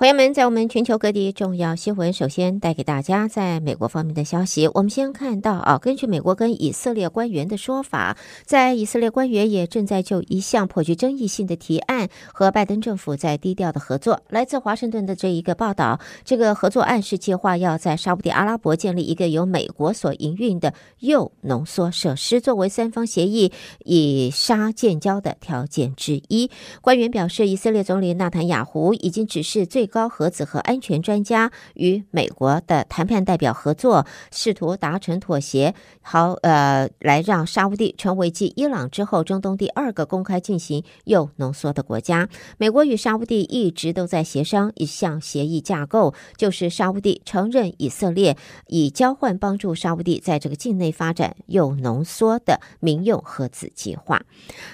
朋友们，在我们全球各地重要新闻，首先带给大家在美国方面的消息。我们先看到啊，根据美国跟以色列官员的说法，在以色列官员也正在就一项颇具争议性的提案和拜登政府在低调的合作。来自华盛顿的这一个报道，这个合作案是计划要在沙乌地阿拉伯建立一个由美国所营运的铀浓缩设施，作为三方协议以沙建交的条件之一。官员表示，以色列总理纳坦雅胡已经指示最高核子和安全专家与美国的谈判代表合作，试图达成妥协，好，呃，来让沙乌地成为继伊朗之后中东第二个公开进行铀浓缩的国家。美国与沙乌地一直都在协商一项协议架构，就是沙乌地承认以色列以交换帮助沙乌地在这个境内发展铀浓缩的民用核子计划。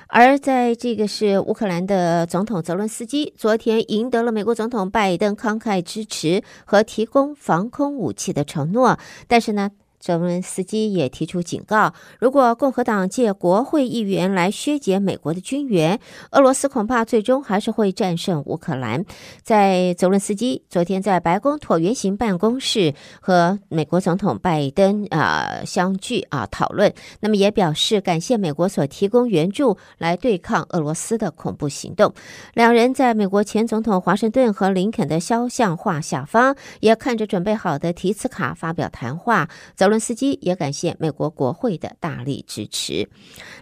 而在这个是乌克兰的总统泽伦斯基昨天赢得了美国总统拜。拜登慷慨支持和提供防空武器的承诺，但是呢，泽伦斯基也提出警告：如果共和党借国会议员来削减美国的军援，俄罗斯恐怕最终还是会战胜乌克兰。在泽伦斯基昨天在白宫椭圆形办公室和美国总统拜登啊、相聚啊讨论，那么也表示感谢美国所提供援助来对抗俄罗斯的恐怖行动。两人在美国前总统华盛顿和林肯的肖像画下方，也看着准备好的题词卡发表谈话。泽伦。司机也感谢美国国会的大力支持。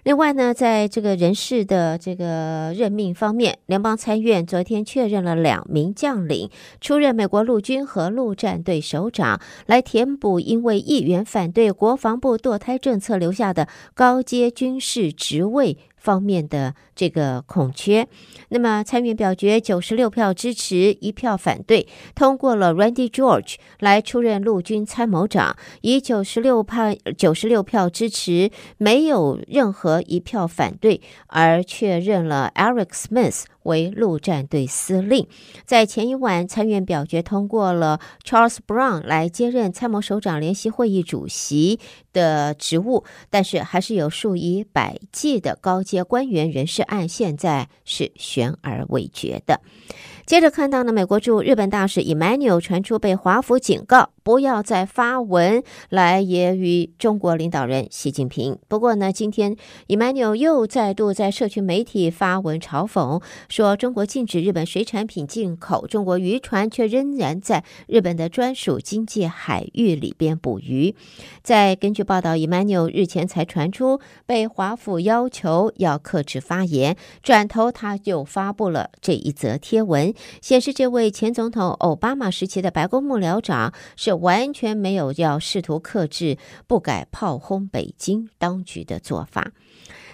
另外呢，在这个人事的这个任命方面，联邦参院昨天确认了两名将领出任美国陆军和陆战队首长，来填补因为议员反对国防部堕胎政策留下的高阶军事职位方面的这个空缺，那么参院表决九十六票支持，一票反对，通过了 Randy George 来出任陆军参谋长，以九十六票九十六票支持，没有任何一票反对，而确认了 Eric Smith。为陆战队司令，在前一晚，参院表决通过了 Charles Brown 来接任参谋首长联席会议主席的职务，但是还是有数以百计的高阶官员人事案，现在是悬而未决的。接着看到呢，美国驻日本大使 Emanuel 传出被华府警告，不要再发文来揶揄中国领导人习近平。不过呢，今天 Emanuel 又再度在社区媒体发文嘲讽，说中国禁止日本水产品进口，中国渔船却仍然在日本的专属经济海域里边捕鱼。在根据报道，Emanuel 日前才传出被华府要求要克制发言，转头他就发布了这一则贴文。显示这位前总统奥巴马时期的白宫幕僚长是完全没有要试图克制、不改炮轰北京当局的做法。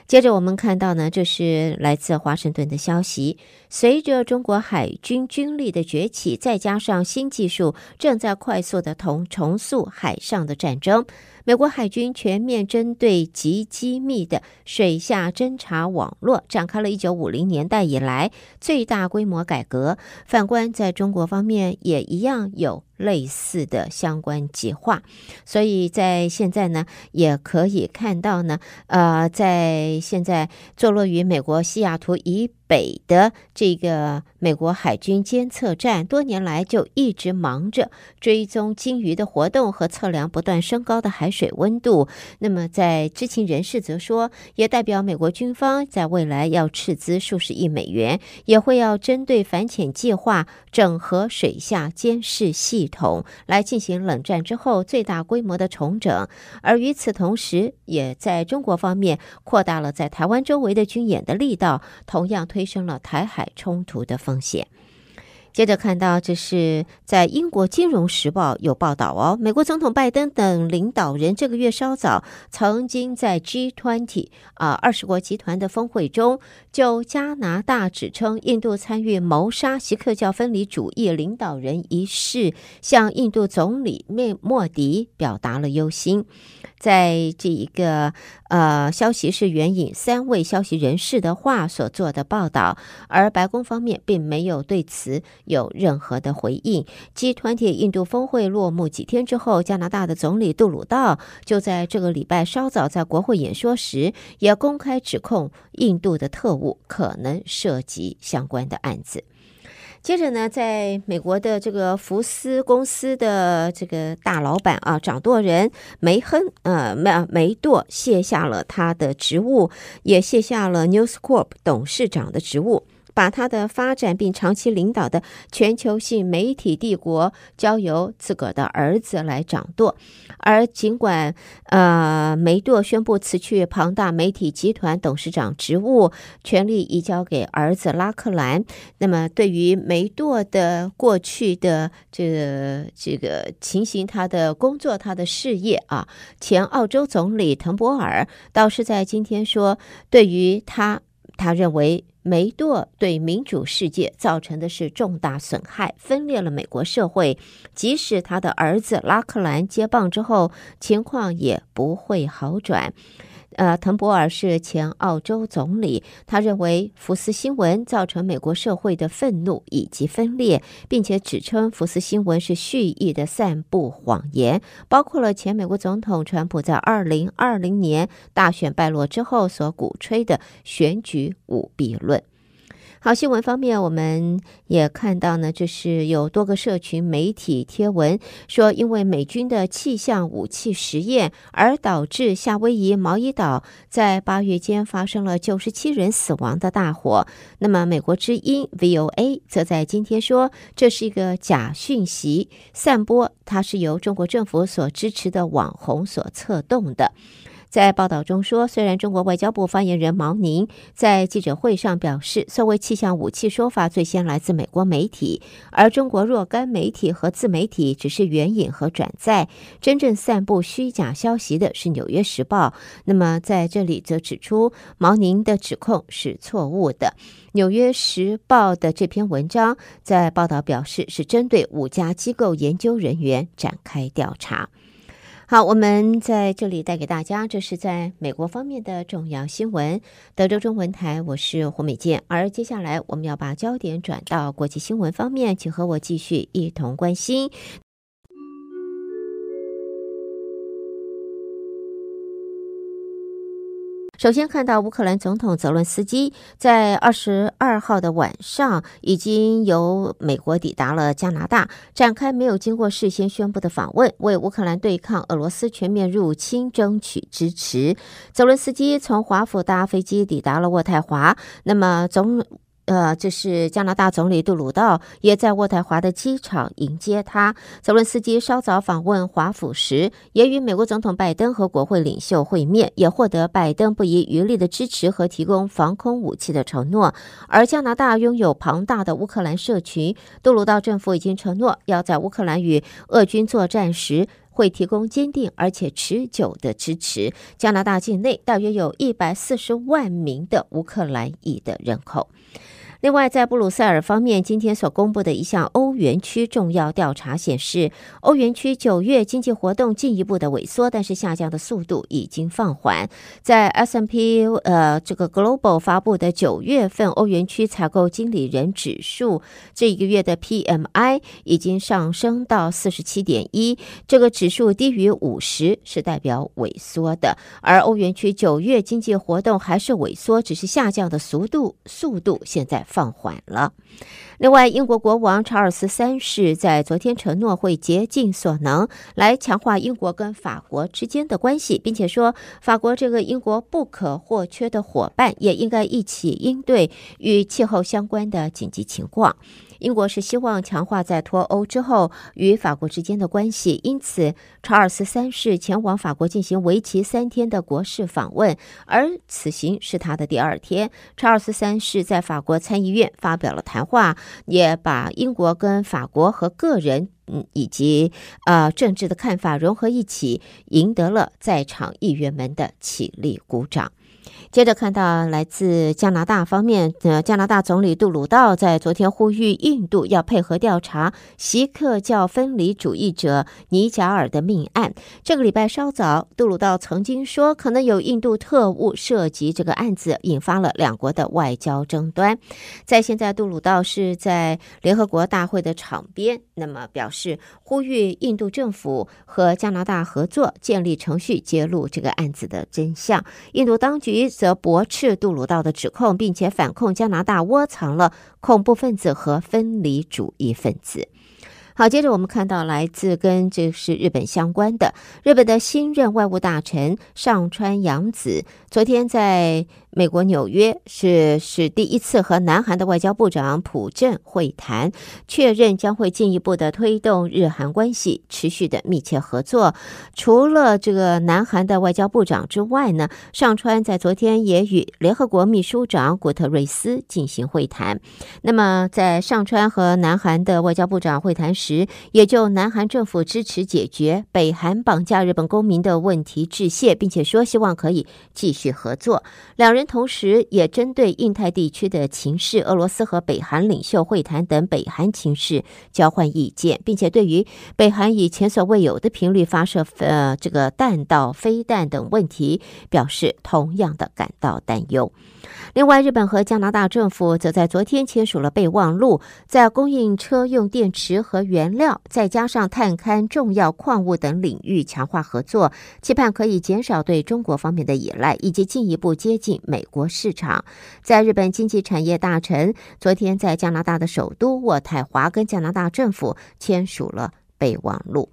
接着我们看到呢，这是来自华盛顿的消息。随着中国海军军力的崛起，再加上新技术正在快速的同重塑海上的战争。美国海军全面针对极机密的水下侦察网络展开了一九五零年代以来最大规模改革。反观在中国方面，也一样有类似的相关计划。所以在现在呢，也可以看到呢，呃，在现在坐落于美国西雅图以北的这个美国海军监测站，多年来就一直忙着追踪鲸鱼的活动和测量不断升高的海水温度。那么，在知情人士则说，也代表美国军方在未来要斥资数十亿美元，也会要针对反潜计划整合水下监视系统，来进行冷战之后最大规模的重整。而与此同时，也在中国方面扩大了在台湾周围的军演的力道，同样推。发生了台海冲突的风险。接着看到，这是在英国《金融时报》有报道哦，美国总统拜登等领导人这个月稍早曾经在 G20 啊二十国集团的峰会中，就加拿大指称印度参与谋杀锡克教分离主义领导人一事，向印度总理莫莫迪表达了忧心。在这一个呃消息是援引三位消息人士的话所做的报道，而白宫方面并没有对此有任何的回应。G20 印度峰会落幕几天之后，加拿大的总理杜鲁道就在这个礼拜稍早在国会演说时，也公开指控印度的特务可能涉及相关的案子。接着呢，在美国的这个福斯公司的这个大老板啊，掌舵人梅亨呃梅梅舵卸下了他的职务，也卸下了 News Corp 董事长的职务。把他的发展并长期领导的全球性媒体帝国交由自个儿的儿子来掌舵，而尽管呃梅铎宣布辞去庞大媒体集团董事长职务，权力移交给儿子拉克兰，那么对于梅铎的过去的这个这个情形，他的工作，他的事业啊，前澳洲总理滕博尔倒是在今天说，对于他，他认为。梅铎对民主世界造成的是重大损害，分裂了美国社会。即使他的儿子拉克兰接棒之后，情况也不会好转。呃，滕博尔是前澳洲总理，他认为福斯新闻造成美国社会的愤怒以及分裂，并且指称福斯新闻是蓄意的散布谎言，包括了前美国总统川普在二零二零年大选败落之后所鼓吹的选举舞弊论。好，新闻方面，我们也看到呢，就是有多个社群媒体贴文说，因为美军的气象武器实验而导致夏威夷毛伊岛在八月间发生了九十七人死亡的大火。那么，美国之音 VOA 则在今天说，这是一个假讯息散播，它是由中国政府所支持的网红所策动的。在报道中说，虽然中国外交部发言人毛宁在记者会上表示，所谓气象武器说法最先来自美国媒体，而中国若干媒体和自媒体只是援引和转载，真正散布虚假消息的是《纽约时报》。那么在这里则指出，毛宁的指控是错误的。《纽约时报》的这篇文章在报道表示，是针对五家机构研究人员展开调查。好，我们在这里带给大家，这是在美国方面的重要新闻。德州中文台，我是胡美健。而接下来，我们要把焦点转到国际新闻方面，请和我继续一同关心。首先看到乌克兰总统泽伦斯基在二十二号的晚上，已经由美国抵达了加拿大，展开没有经过事先宣布的访问，为乌克兰对抗俄罗斯全面入侵争取支持。泽伦斯基从华府搭飞机抵达了渥太华，那么总。呃，这是加拿大总理杜鲁道也在渥太华的机场迎接他。泽伦斯基稍早访问华府时，也与美国总统拜登和国会领袖会面，也获得拜登不遗余力的支持和提供防空武器的承诺。而加拿大拥有庞大的乌克兰社群，杜鲁道政府已经承诺要在乌克兰与俄军作战时会提供坚定而且持久的支持。加拿大境内大约有一百四十万名的乌克兰裔的人口。另外，在布鲁塞尔方面，今天所公布的一项欧元区重要调查显示，欧元区九月经济活动进一步的萎缩，但是下降的速度已经放缓。在 S M P 呃这个 Global 发布的九月份欧元区采购经理人指数，这一个月的 PMI 已经上升到四十七点一，这个指数低于五十是代表萎缩的。而欧元区九月经济活动还是萎缩，只是下降的速度速度现在放缓了。另外，英国国王查尔斯三世在昨天承诺会竭尽所能来强化英国跟法国之间的关系，并且说，法国这个英国不可或缺的伙伴，也应该一起应对与气候相关的紧急情况。英国是希望强化在脱欧之后与法国之间的关系，因此查尔斯三世前往法国进行为期三天的国事访问，而此行是他的第二天。查尔斯三世在法国参议院发表了谈话，也把英国跟法国和个人嗯以及呃政治的看法融合一起，赢得了在场议员们的起立鼓掌。接着看到来自加拿大方面，呃，加拿大总理杜鲁道在昨天呼吁印度要配合调查锡克教分离主义者尼贾尔的命案。这个礼拜稍早，杜鲁道曾经说可能有印度特务涉及这个案子，引发了两国的外交争端。在现在，杜鲁道是在联合国大会的场边，那么表示呼吁印度政府和加拿大合作，建立程序揭露这个案子的真相。印度当局。则驳斥杜鲁道的指控，并且反控加拿大窝藏了恐怖分子和分离主义分子。好，接着我们看到来自跟这是日本相关的，日本的新任外务大臣上川洋子，昨天在。美国纽约是是第一次和南韩的外交部长朴正会谈，确认将会进一步的推动日韩关系持续的密切合作。除了这个南韩的外交部长之外呢，上川在昨天也与联合国秘书长古特瑞斯进行会谈。那么，在上川和南韩的外交部长会谈时，也就南韩政府支持解决北韩绑架日本公民的问题致谢，并且说希望可以继续合作。两人。同时，也针对印太地区的情势、俄罗斯和北韩领袖会谈等北韩情势交换意见，并且对于北韩以前所未有的频率发射呃这个弹道飞弹等问题，表示同样的感到担忧。另外，日本和加拿大政府则在昨天签署了备忘录，在供应车用电池和原料，再加上探勘重要矿物等领域强化合作，期盼可以减少对中国方面的依赖，以及进一步接近美国市场。在日本经济产业大臣昨天在加拿大的首都渥太华跟加拿大政府签署了备忘录。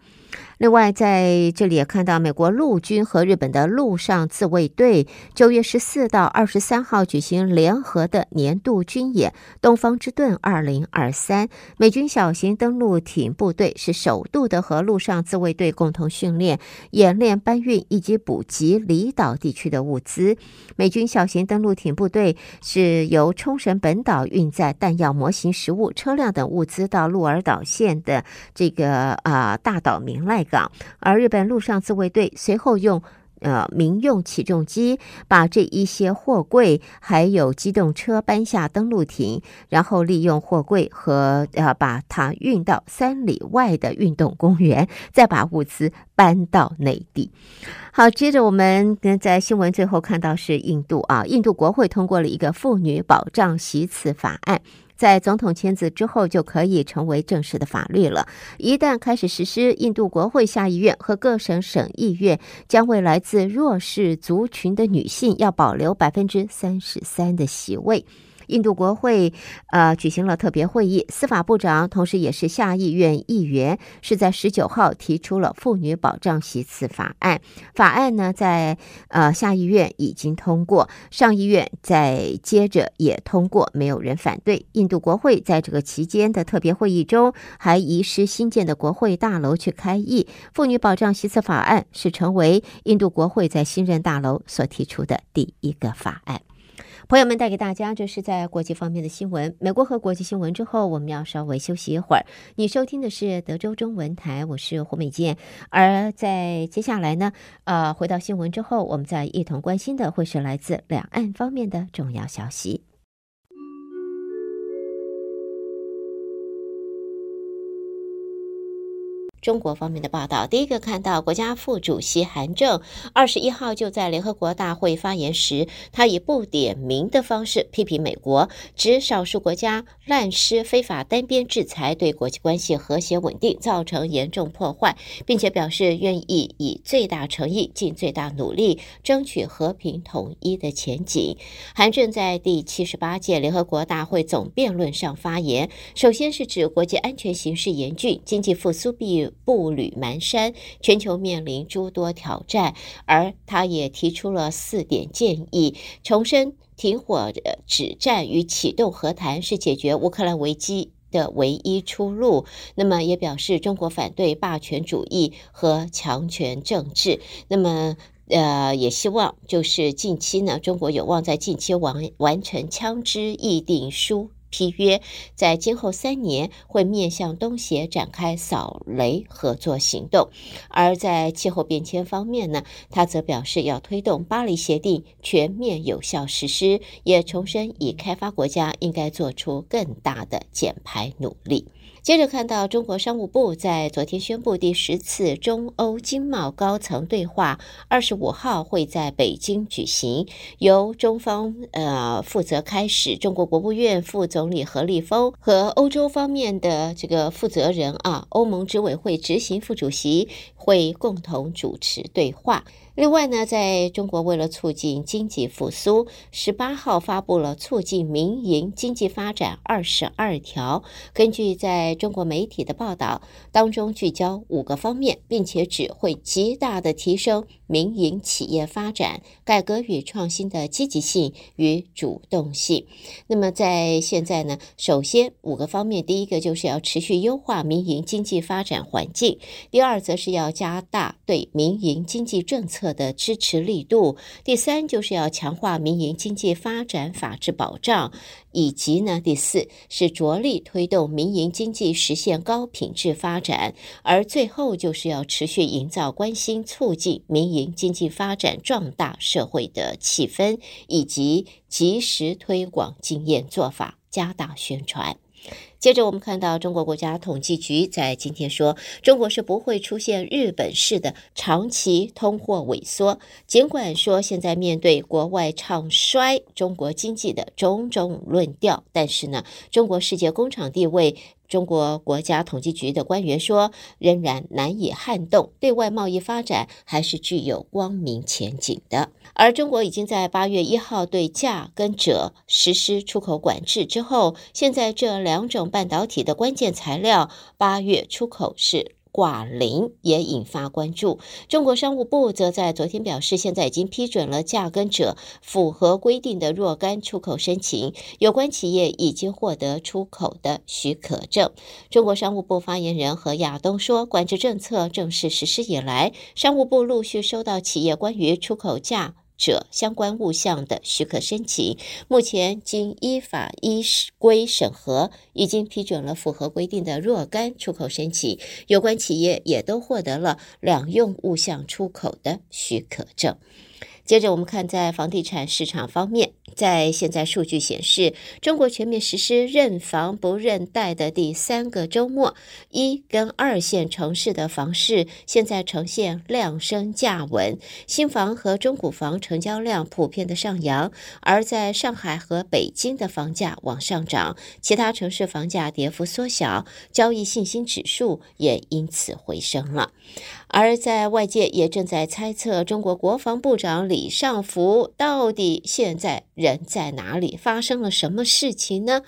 另外，在这里也看到，美国陆军和日本的陆上自卫队九月十四到二十三号举行联合的年度军演“东方之盾二零二三”。美军小型登陆艇部队是首度的和陆上自卫队共同训练、演练、搬运以及补给离岛地区的物资。美军小型登陆艇部队是由冲绳本岛运载弹药、模型、食物、车辆等物资到鹿儿岛县的这个啊、大岛鸣濑港，而日本陆上自卫队随后用呃民用起重机把这一些货柜还有机动车搬下登陆艇，然后利用货柜和呃把它运到三里外的运动公园，再把物资搬到内地。好，接着我们在新闻最后看到是印度啊，印度国会通过了一个妇女保障席次法案。在总统签字之后，就可以成为正式的法律了。一旦开始实施，印度国会下议院和各省省议院将为来自弱势族群的女性要保留百分之三十三的席位。印度国会呃举行了特别会议，司法部长同时也是下议院议员，是在十九号提出了妇女保障席次法案。法案呢在呃下议院已经通过，上议院再接着也通过，没有人反对。印度国会在这个期间的特别会议中，还移师新建的国会大楼去开议。妇女保障席次法案是成为印度国会在新任大楼所提出的第一个法案。朋友们带给大家，这是在国际方面的新闻。美国和国际新闻之后，我们要稍微休息一会儿。你收听的是德州中文台，我是胡美健。而在接下来呢，呃，回到新闻之后，我们再一同关心的会是来自两岸方面的重要消息。中国方面的报道，第一个看到国家副主席韩正二十一号就在联合国大会发言时，他以不点名的方式批评美国，指少数国家滥施非法单边制裁，对国际关系和谐稳定造成严重破坏，并且表示愿意以最大诚意、尽最大努力争取和平统一的前景。韩正在第七十八届联合国大会总辩论上发言，首先是指国际安全形势严峻，经济复苏必步履蹒跚，全球面临诸多挑战，而他也提出了四点建议，重申停火止战与启动和谈是解决乌克兰危机的唯一出路。那么也表示中国反对霸权主义和强权政治。那么呃，也希望就是近期呢，中国有望在近期完完成枪支议定书。批约在今后三年会面向东协展开扫雷合作行动，而在气候变迁方面呢，他则表示要推动巴黎协定全面有效实施，也重申以开发国家应该做出更大的减排努力。接着看到，中国商务部在昨天宣布，第十次中欧经贸高层对话二十五号会在北京举行，由中方呃负责开始，中国国务院副总理何立峰和欧洲方面的这个负责人啊，欧盟执委会执行副主席会共同主持对话。另外呢，在中国为了促进经济复苏，十八号发布了促进民营经济发展二十二条。根据在中国媒体的报道，当中聚焦五个方面，并且只会极大的提升民营企业发展、改革与创新的积极性与主动性。那么在现在呢，首先五个方面，第一个就是要持续优化民营经济发展环境；第二，则是要加大对民营经济政策的支持力度，第三就是要强化民营经济发展法治保障，以及呢，第四是着力推动民营经济实现高品质发展，而最后就是要持续营造关心促进民营经济发展壮大社会的气氛，以及及时推广经验做法，加大宣传。接着，我们看到中国国家统计局在今天说，中国是不会出现日本式的长期通货萎缩。尽管说现在面对国外唱衰中国经济的种种论调，但是呢，中国世界工厂地位。中国国家统计局的官员说，仍然难以撼动，对外贸易发展还是具有光明前景的。而中国已经在八月一号对价跟锗实施出口管制之后，现在这两种半导体的关键材料，八月出口是。挂零也引发关注。中国商务部则在昨天表示，现在已经批准了价跟者符合规定的若干出口申请，有关企业已经获得出口的许可证。中国商务部发言人何亚东说，管制政策正式实施以来，商务部陆续收到企业关于出口价。者相关物项的许可申请，目前经依法依规审核，已经批准了符合规定的若干出口申请，有关企业也都获得了两用物项出口的许可证。接着我们看，在房地产市场方面，在现在数据显示，中国全面实施认房不认贷的第三个周末，一跟二线城市的房市现在呈现量升价稳，新房和中古房成交量普遍的上扬，而在上海和北京的房价往上涨，其他城市房价跌幅缩小，交易信心指数也因此回升了。而在外界也正在猜测，中国国防部长李李尚福到底现在人在哪里？发生了什么事情呢？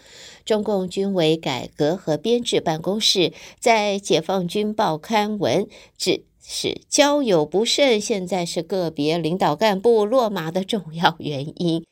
中共军委改革和编制办公室在《解放军报》刊文，指是交友不慎，现在是个别领导干部落马的重要原因。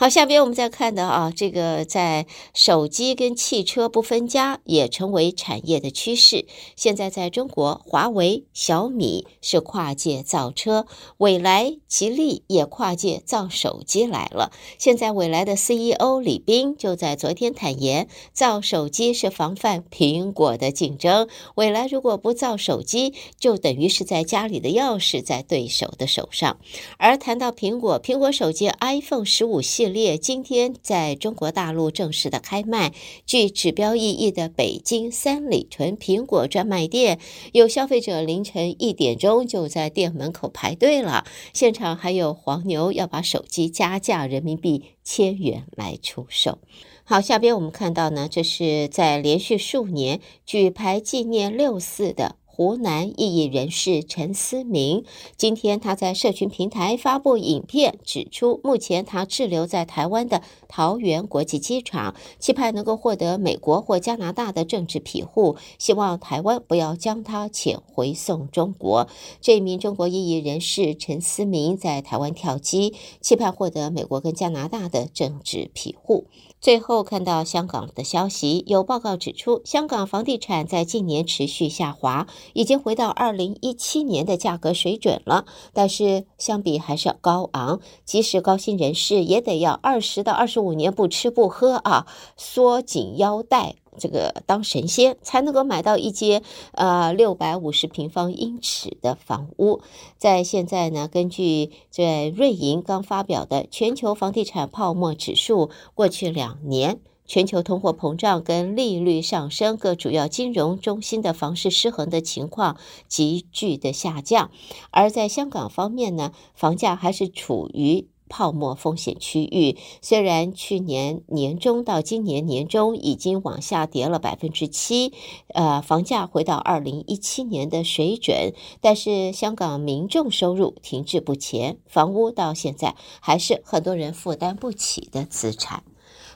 好，下边我们再看到啊，这个在手机跟汽车不分家也成为产业的趋势。现在在中国，华为、小米是跨界造车，蔚来、吉利也跨界造手机来了。现在蔚来的 CEO 李斌就在昨天坦言，造手机是防范苹果的竞争。蔚来如果不造手机，就等于是在家里的钥匙在对手的手上。而谈到苹果，苹果手机 iPhone 十五系列。今天在中国大陆正式的开卖，具指标意义的北京三里屯苹果专卖店，有消费者凌晨一点钟就在店门口排队了，现场还有黄牛要把手机加价人民币千元来出售。好，下边我们看到呢，这是在连续数年举牌纪念六四的。湖南异议人士陈思明，今天他在社群平台发布影片，指出目前他滞留在台湾的桃园国际机场，期盼能够获得美国或加拿大的政治庇护，希望台湾不要将他遣回送中国。这一名中国异议人士陈思明在台湾跳机，期盼获得美国跟加拿大的政治庇护。最后看到香港的消息，有报告指出，香港房地产在近年持续下滑，已经回到二零一七年的价格水准了。但是相比还是要高昂，即使高薪人士也得要二十到二十五年不吃不喝啊，缩紧腰带。这个当神仙才能够买到一间呃六百五十平方英尺的房屋。在现在呢，根据这瑞银刚发表的全球房地产泡沫指数，过去两年全球通货膨胀跟利率上升，各主要金融中心的房市失衡的情况急剧的下降。而在香港方面呢，房价还是处于。泡沫风险区域。虽然去年年中到今年年中已经往下跌了百分之七，呃，房价回到二零一七年的水准，但是香港民众收入停滞不前，房屋到现在还是很多人负担不起的资产。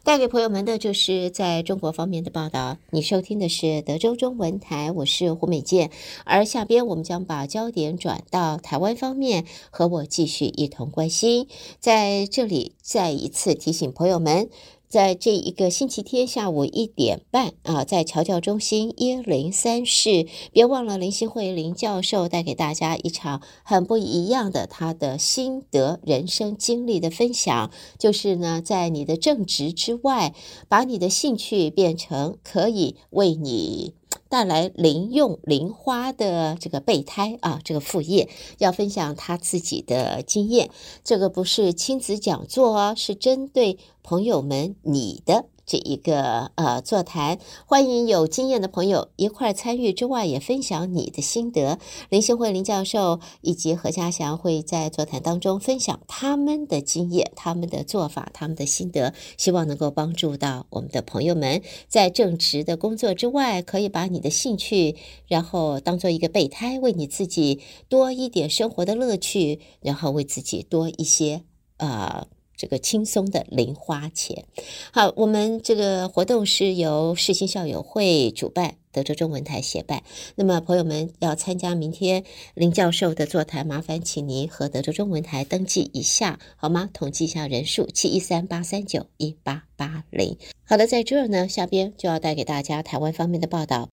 带给朋友们的就是在中国方面的报道。你收听的是德州中文台，我是胡美健。而下边我们将把焦点转到台湾方面，和我继续一同关心。在这里再一次提醒朋友们。在这一个星期天下午一点半啊，在侨教中心一零三室，别忘了林心慧林教授带给大家一场很不一样的他的心得、人生经历的分享，就是呢，在你的正职之外，把你的兴趣变成可以为你。带来零用零花的这个备胎啊，这个副业要分享他自己的经验。这个不是亲子讲座啊，是针对朋友们你的。这一个呃座谈，欢迎有经验的朋友一块参与之外，也分享你的心得。林信惠林教授以及何嘉祥会在座谈当中分享他们的经验、他们的做法、他们的心得，希望能够帮助到我们的朋友们，在正职的工作之外，可以把你的兴趣，然后当做一个备胎，为你自己多一点生活的乐趣，然后为自己多一些呃。这个轻松的零花钱，好，我们这个活动是由世新校友会主办，德州中文台协办。那么，朋友们要参加明天林教授的座谈，麻烦请您和德州中文台登记一下，好吗？统计一下人数：七一三八三九一八八零。好的，在这儿呢，下边就要带给大家台湾方面的报道。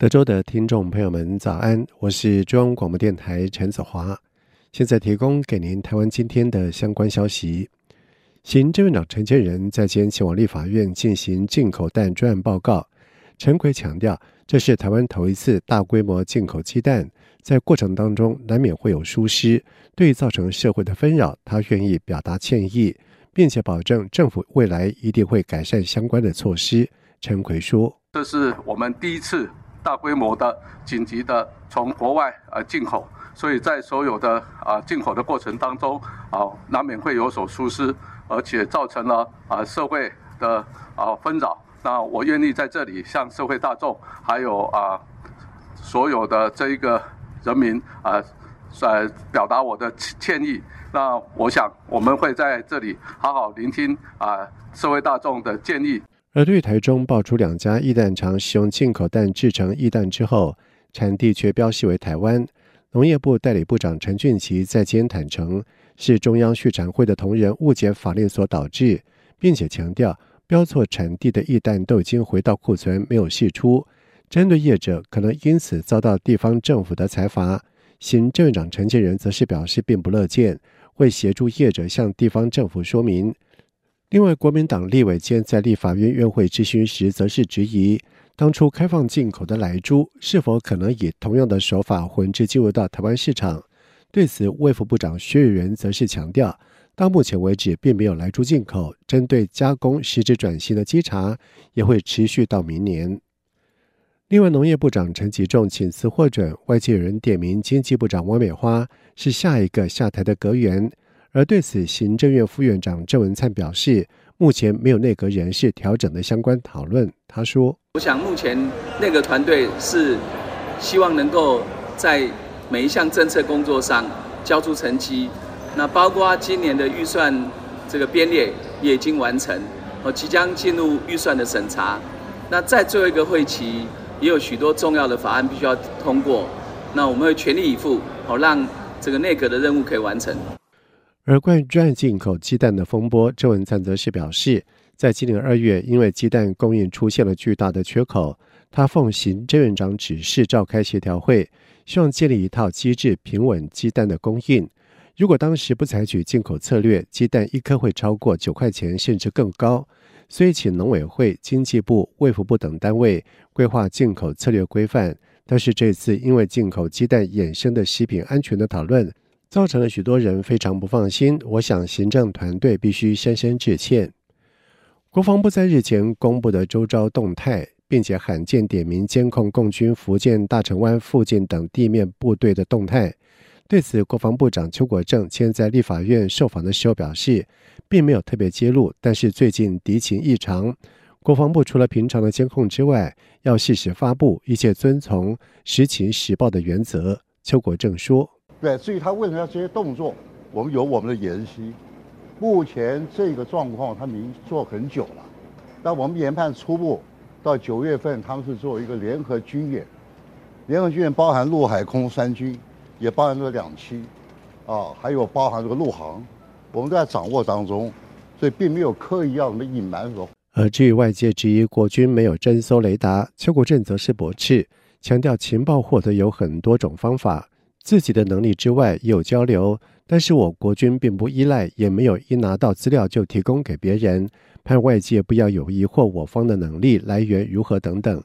德州的听众朋友们，早安！我是中央广播电台陈子华，现在提供给您台湾今天的相关消息。行政院长陈建仁在今天前往立法院进行进口蛋专案报告。陈奎强调，这是台湾头一次大规模进口鸡蛋，在过程当中难免会有疏失，对造成社会的纷扰，他愿意表达歉意，并且保证政府未来一定会改善相关的措施。陈奎说：“这是我们第一次。”大规模的紧急的从国外呃进口，所以在所有的啊进口的过程当中啊，难免会有所疏失，而且造成了啊社会的啊纷扰。那我愿意在这里向社会大众还有啊所有的这一个人民啊，呃表达我的歉意。那我想我们会在这里好好聆听啊社会大众的建议。而对台中爆出两家液蛋厂使用进口蛋制成液蛋之后，产地却标示为台湾，农业部代理部长陈俊奇在今天坦承，是中央畜产会的同仁误解法令所导致，并且强调标错产地的液蛋都已经回到库存，没有释出。针对业者可能因此遭到地方政府的裁罚，行政院长陈建仁则是表示并不乐见，会协助业者向地方政府说明。另外，国民党立委兼在立法院院会质询时，则是质疑当初开放进口的莱猪是否可能以同样的手法混制进入到台湾市场。对此，卫副部长薛瑞元则是强调，到目前为止并没有莱猪进口。针对加工实质转型的稽查，也会持续到明年。另外，农业部长陈吉仲请辞获准，外界有人点名经济部长王美花是下一个下台的阁员。而对此，行政院副院长郑文灿表示，目前没有内阁人事调整的相关讨论。他说：“我想目前内阁团队是希望能够在每一项政策工作上交出成绩。那包括今年的预算这个编列也已经完成，我即将进入预算的审查。那在最后一个会期，也有许多重要的法案必须要通过。那我们会全力以赴，好让这个内阁的任务可以完成。”而关于专案进口鸡蛋的风波，郑文灿则是表示，在今年二月，因为鸡蛋供应出现了巨大的缺口，他奉行政院长指示召开协调会，希望建立一套机制，平稳鸡蛋的供应。如果当时不采取进口策略，鸡蛋一颗会超过九块钱，甚至更高。所以，请农委会、经济部、卫福部等单位规划进口策略规范。但是这次因为进口鸡蛋衍生的食品安全的讨论。造成了许多人非常不放心。我想行政团队必须深深致歉。国防部在日前公布的周遭动态，并且罕见点名监控共军福建大城湾附近等地面部队的动态。对此，国防部长邱国正今在立法院受访的时候表示，并没有特别揭露，但是最近敌情异常，国防部除了平常的监控之外，要适时发布，一切遵从实情实报的原则。邱国正说：“对，至于他为什么要这些动作，我们有我们的研析。目前这个状况，他们已经做很久了。但我们研判初步，到九月份他们是做一个联合军演，联合军演包含陆海空三军，也包含这个两栖，啊，还有包含这个陆航，我们都在掌握当中，所以并没有刻意要什么隐瞒什么。”而至于外界质疑国军没有侦搜雷达，邱国正则是驳斥，强调情报获得有很多种方法，自己的能力之外也有交流。但是我国军并不依赖，也没有一拿到资料就提供给别人，盼外界不要有疑惑我方的能力来源如何等等。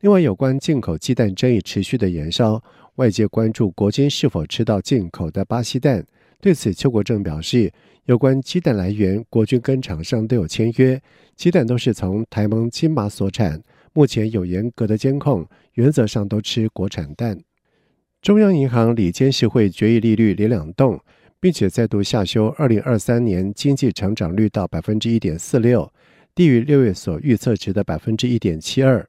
另外，有关进口鸡蛋争议持续的延烧，外界关注国军是否吃到进口的巴西蛋。对此，邱国正表示，有关鸡蛋来源，国军跟厂商都有签约。鸡蛋都是从台盟金马所产，目前有严格的监控，原则上都吃国产蛋。中央银行理监事会决议利率连两动，并且再度下修二零二三年经济成长率到百分之一点四六，低于六月所预测值的百分之一点七二。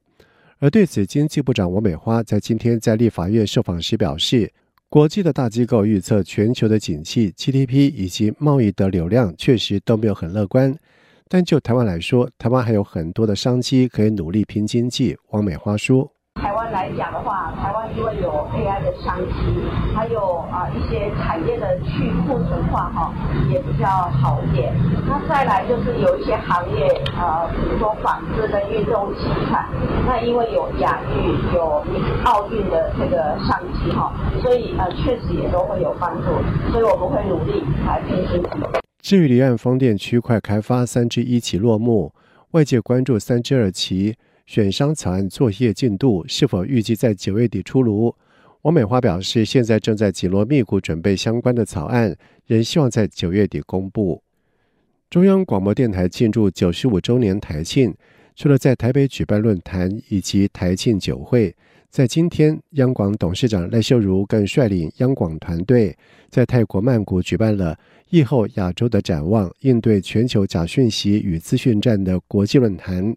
而对此，经济部长王美花在今天在立法院受访时表示，国际的大机构预测全球的景气、GDP 以及贸易的流量确实都没有很乐观。但就台湾来说，台湾还有很多的商机可以努力拼经济。王美花说：“来讲的话，台湾因为有 AI 的商机，还有啊一些产业的去库存化哈，也比较好一点。那再来就是有一些行业啊，比如说纺织跟运动器材，那因为有亚运、有奥运的这个商机哈，所以呃确实也都会有帮助。所以我们会努力来拼经济。”至于离岸风电区块开发三之一期落幕，外界关注三之二期选商草案作业进度是否预计在九月底出炉。王美花表示，现在正在紧锣密鼓准备相关的草案，仍希望在九月底公布。中央广播电台庆祝九十五周年台庆，除了在台北举办论坛以及台庆酒会，在今天，央广董事长赖秀如更率领央广团队在泰国曼谷举办了。疫后亚洲的展望，应对全球假讯息与资讯战的国际论坛。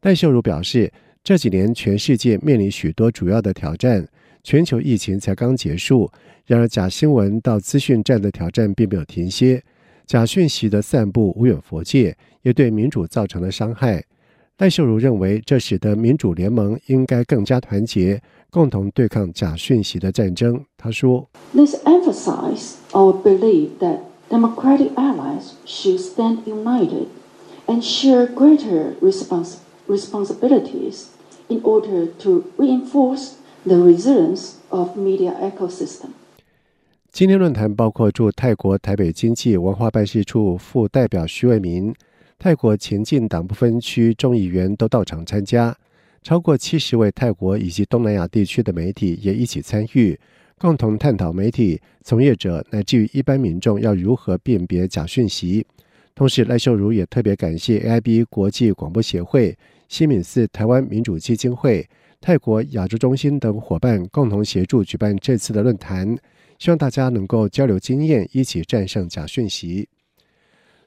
戴秀如表示，这几年全世界面临许多主要的挑战，全球疫情才刚结束，然而假新闻到资讯战的挑战并没有停歇，假讯息的散布无远弗届，也对民主造成了伤害。戴秀如认为，这使得民主联盟应该更加团结，共同对抗假讯息的战争。他说：“This emphasize our belief that.” Democratic allies should stand united and share greater respons.” Responsibilities in order to reinforce the resilience of media ecosystem. 今天论坛包括驻泰国台北经济文化办事处副代表徐伟民、泰国前进党不分区众议员都到场参加，超过七十位泰国以及东南亚地区的媒体也一起参与。共同探讨媒体从业者乃至于一般民众要如何辨别假讯息。同时，赖秀如也特别感谢 AIB 国际广播协会、西敏寺台湾民主基金会、泰国亚洲中心等伙伴共同协助举办这次的论坛，希望大家能够交流经验，一起战胜假讯息。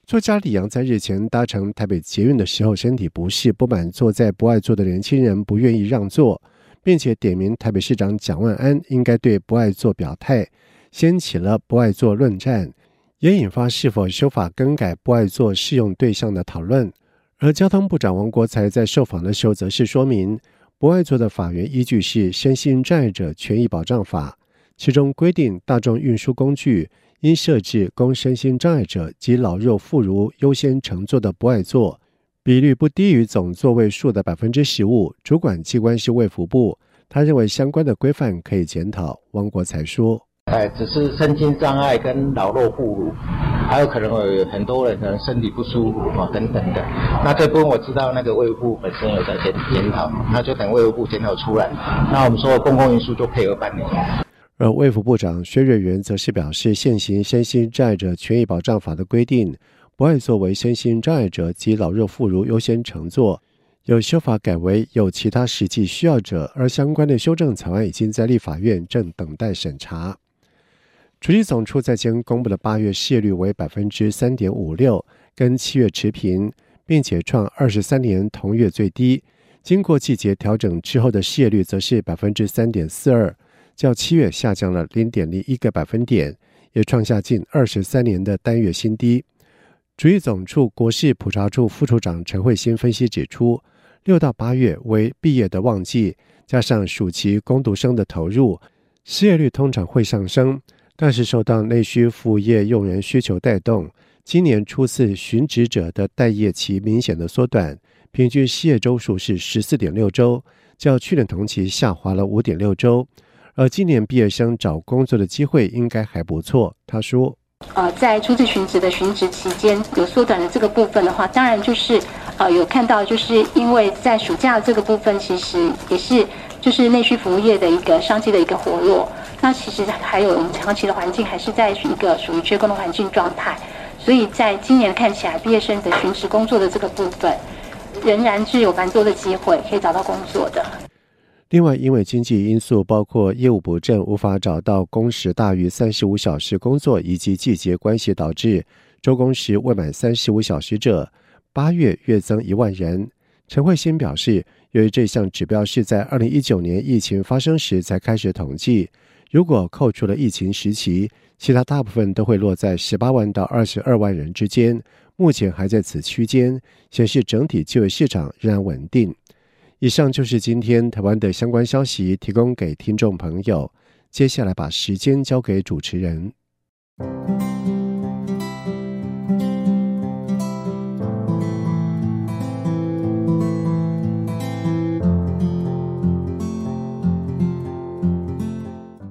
作家李阳在日前搭乘台北捷运的时候，身体不适，不满坐在不爱坐的年轻人不愿意让座。并且点名台北市长蒋万安应该对不爱坐表态，掀起了不爱坐论战，也引发是否修法更改不爱坐适用对象的讨论。而交通部长王国材在受访的时候则是说明，不爱坐的法源依据是《身心障碍者权益保障法》，其中规定大众运输工具应设置供身心障碍者及老弱妇孺优先乘坐的不爱坐。比率不低于总座位数的百分之十五，主管机关是卫福部。他认为相关的规范可以检讨。王国才说：“哎，只是身心障碍跟老弱妇孺，还有可能有很多人可能身体不舒服啊等等的。那这部分我知道那个卫福部本身有在检检讨，那就等卫福部检讨出来。那我们说公共运输就配合办理。”而卫福部长薛瑞元则是表示，现行身心障碍者权益保障法的规定。不爱作为身心障碍者及老弱妇孺优先乘坐，有修法改为有其他实际需要者，而相关的修正草案已经在立法院正等待审查。主计总处在今公布的八月失业率为百分之三点五六，跟七月持平，并且创二十三年同月最低。经过季节调整之后的失业率则是百分之三点四二，较七月下降了零点零一个百分点，也创下近二十三年的单月新低。主计总处国势普查处副处长陈慧欣分析指出。六到八月为毕业的旺季，加上暑期工读生的投入，失业率通常会上升。但是受到内需服务业用人需求带动，今年初次寻职者的待业期明显的缩短，平均失业周数是十四点六周，较去年同期下滑了五点六周。而今年毕业生找工作的机会应该还不错，他说。呃，在初次寻职的寻职期间有缩短的这个部分的话，当然就是呃有看到，就是因为在暑假这个部分，其实也是就是内需服务业的一个商机的一个活络。那其实还有我们长期的环境还是在一个属于缺工的环境状态，所以在今年看起来，毕业生的寻职工作的这个部分，仍然是有蛮多的机会可以找到工作的。另外，因为经济因素，包括业务不振、无法找到工时大于三十五小时工作，以及季节关系，导致周工时未满三十五小时者，八月月增一万人。陈慧欣表示，由于这项指标是在二零一九年疫情发生时才开始统计，如果扣除了疫情时期，其他大部分都会落在十八万到二十二万人之间，目前还在此区间，显示整体就业市场仍然稳定。以上就是今天台湾的相关消息，提供给听众朋友。接下来把时间交给主持人。